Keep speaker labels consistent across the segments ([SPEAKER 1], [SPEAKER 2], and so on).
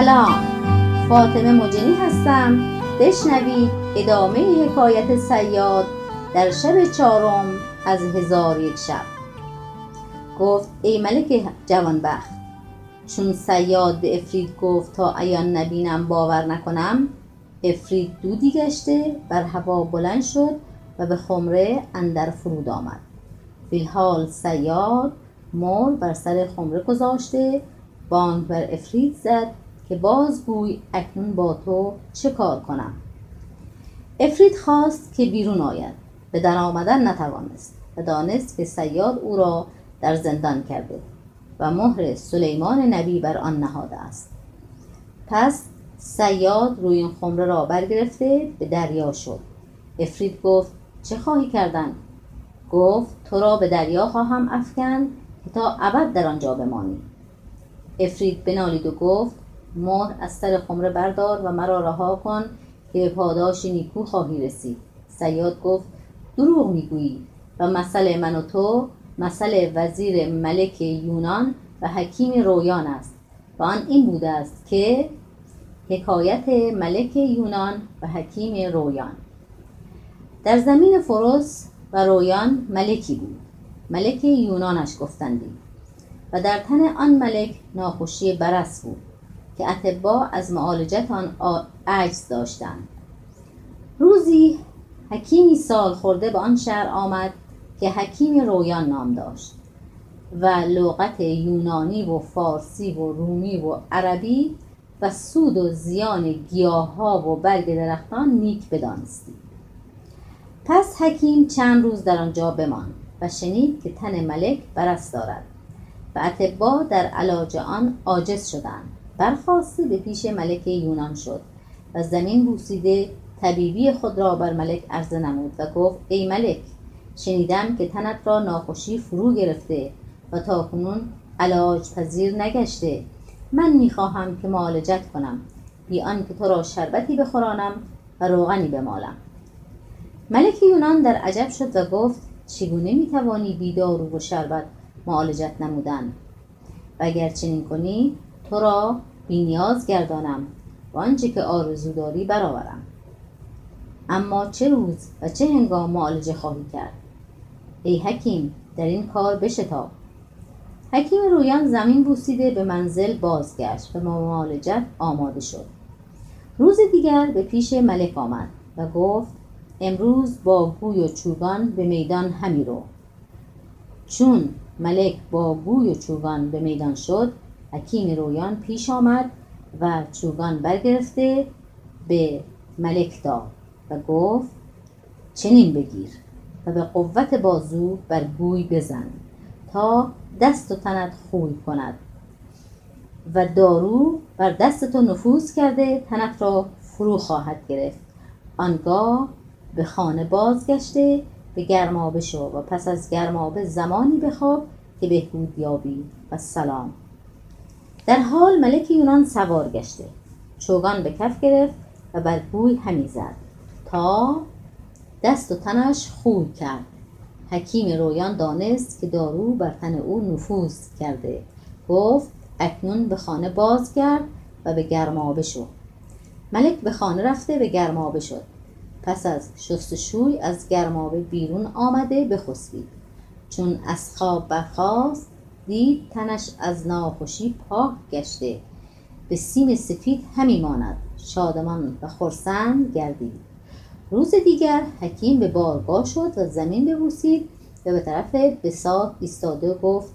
[SPEAKER 1] سلام. فاطمه مجنی هستم. بشنوید ادامه حکایت سیاد در شب چهارم از هزار یک شب. گفت ای ملک جوانبخت چون سیاد به افرید گفت تا عیان نبینم باور نکنم افرید دودی گشته بر هوا بلند شد و به خمره اندر فرود آمد. فیلحال سیاد مر بر سر خمره گذاشته بانگ بر افرید زد که بازگوی اکنون با تو چه کار کنم. افرید خواست که بیرون آید. به در آمدن نتوانست و دانست که سیاد او را در زندان کرده و مهر سلیمان نبی بر آن نهاده است. پس سیاد روی این خمره را برگرفته به دریا شد. افرید گفت چه خواهی کردن؟ گفت تو را به دریا خواهم افکند که تا ابد در آنجا بمانی. افرید بنالید و گفت مهر از سر خمره بردار و مرا رها کن که پاداش نیکو خواهی رسید. سیاد گفت دروغ می‌گویی و مثل من و تو مثل وزیر ملک یونان و حکیم رویان است و آن این بوده است که حکایت ملک یونان و حکیم رویان. در زمین فروس و رویان ملکی بود. ملک یونانش گفتندی و در تن آن ملک ناخوشی برس بود. که اتبا از معالجت آن عجز داشتند. روزی حکیمی سال خورده به آن شهر آمد که حکیم رویان نام داشت و لغت یونانی و فارسی و رومی و عربی و سود و زیان گیاه ها و برگ درختان نیک بدانستی. پس حکیم چند روز در آنجا بماند و شنید که تن ملک برست دارد و اتبا در علاج آن عاجز شدند. برخواسته به پیش ملک یونان شد و زمین بوسیده طبیبی خود را بر ملک عرضه نمود و گفت ای ملک شنیدم که تنت را ناخوشی فرو گرفته و تا کنون علاج پذیر نگشته. من می‌خواهم که معالجت کنم بی آنکه تو را شربتی بخورانم و روغنی بمالم. ملک یونان در عجب شد و گفت چگونه می‌توانی بی دارو و شربت معالجت نمودن؟ و اگر چنین کنی تو را بینیاز گردانم و آنچه که آرزو داری برآورم. اما چه روز و چه هنگام معالجه خواهی کرد؟ ای حکیم در این کار بشتاب. حکیم رویان زمین بوسیده به منزل بازگشت و معالجت آماده شد. روز دیگر به پیش ملک آمد و گفت امروز با گوی و چوگان به میدان همی رو. چون ملک با گوی و چوگان به میدان شد حکیم رویان پیش آمد و چوگان برگرفته به ملک داد و گفت چنین بگیر و به قوت بازو بر گوی بزن تا دست و تنت خوی کند و دارو بر دست تو نفوذ کرده تنت را فرو خواهد گرفت. آنگاه به خانه بازگشته به گرمابه شو و پس از گرمابه زمانی بخواب که بهبود یابی و سلام. در حال ملک یونان سوار گشته. چوگان به کف گرفت و بر گوی همی زد. تا دست و تنش خوب کرد. حکیم رویان دانست که دارو بر تن او نفوذ کرده. گفت اکنون به خانه باز کرد و به گرمابه شو ملک به خانه رفته به گرمابه شد پس از شستشوی از گرمابه بیرون آمده بخسبید چون از خواب برخاست دید تنش از ناخوشی پاک گشته. به سیم سفید همی ماند. شادمان و خرسند گردید. روز دیگر حکیم به بارگاه شد و زمین ببوسید و به طرف بساط ایستاده گفت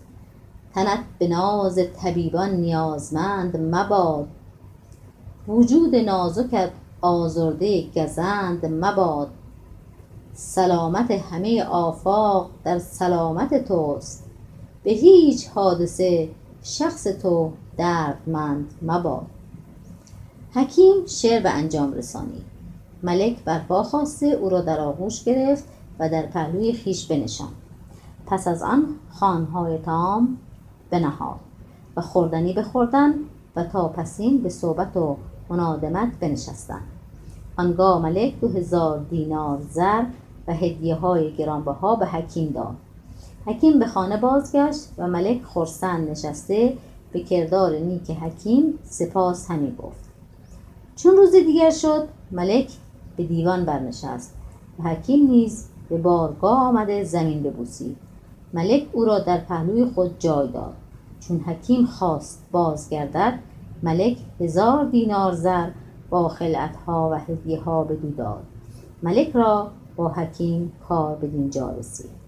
[SPEAKER 1] تنت به ناز طبیبان نیازمند مباد. وجود نازکت آزرده گزند مباد. سلامت همه آفاق در سلامت توست. به هیچ حادثه شخص تو دردمند مباد. حکیم شعر به انجام رسانید ملک برپا خواسته او را در آغوش گرفت و در پهلوی خیش بنشاند. پس از آن خانهای تام بنهاد و خوردنی بخوردن و تا پسین به صحبت و منادمت بنشستند. آنگاه ملک دو هزار دینار زر و هدیه های گرانبها به حکیم داد. حکیم به خانه بازگشت و ملک خرسند نشسته به کردار نیک حکیم سپاس همی گفت. چون روز دیگر شد ملک به دیوان برنشست. و حکیم نیز به بارگاه آمده زمین ببوسید. ملک او را در پهلوی خود جای داد. چون حکیم خواست بازگردد ملک هزار دینار زر با خلعتها و هدیه ها بدو داد. ملک را با حکیم کار به دینجا رسید.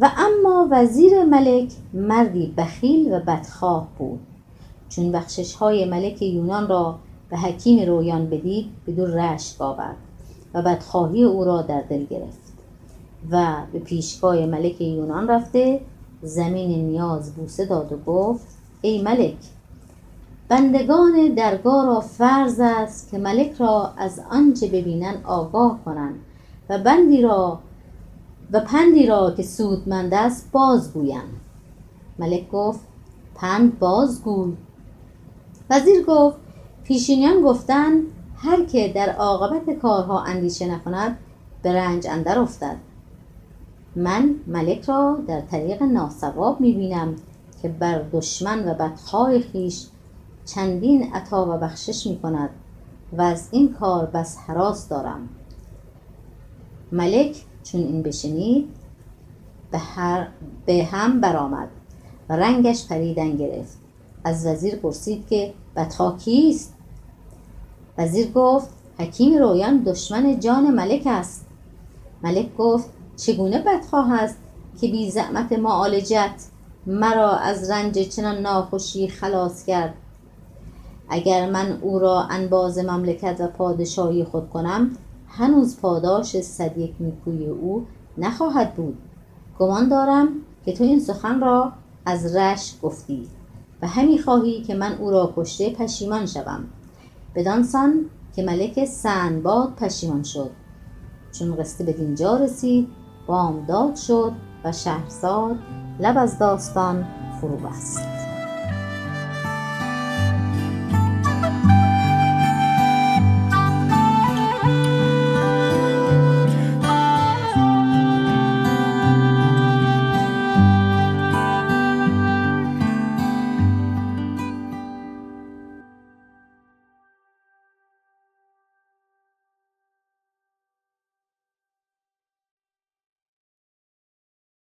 [SPEAKER 1] و اما وزیر ملک مردی بخیل و بدخواه بود. چون بخشش های ملک یونان را به حکیم رویان بدید بدو رشک آورد و بدخواهی او را در دل گرفت و به پیشگاه ملک یونان رفته زمین نیاز بوسه داد و گفت ای ملک بندگان درگاه را فرض است که ملک را از آنچه ببینند آگاه کنند و بندی را و پندی را که سودمند است بازگویند ملک گفت پند بازگوی وزیر گفت پیشینیان گفتند هر که در عاقبت کارها اندیشه نکند به رنج اندر افتد. من ملک را در طریق ناسواب می‌بینم که بر دشمن و بدخواه خویش چندین عطا و بخشش می کند و از این کار بس حراس دارم. ملک چون این بشنید به, هر به هم برآمد و رنگش پریدن گرفت. از وزیر پرسید که بدخواه کیست؟ وزیر گفت حکیم رویان دشمن جان ملک است. ملک گفت چگونه بدخواه است که بی زحمت معالجت مرا از رنج چنان ناخوشی خلاص کرد؟ اگر من او را انباز مملکت و پادشاهی خود کنم هنوز پاداش صد یک نیکوی او نخواهد بود. گمان دارم که تو این سخن را از رش گفتی و همی خواهی که من او را کشته پشیمان شوم. بدانسان که ملک سنباد پشیمان شد. چون قصه به دینجا رسید بامداد شد و شهرزاد لب از داستان فرو بست.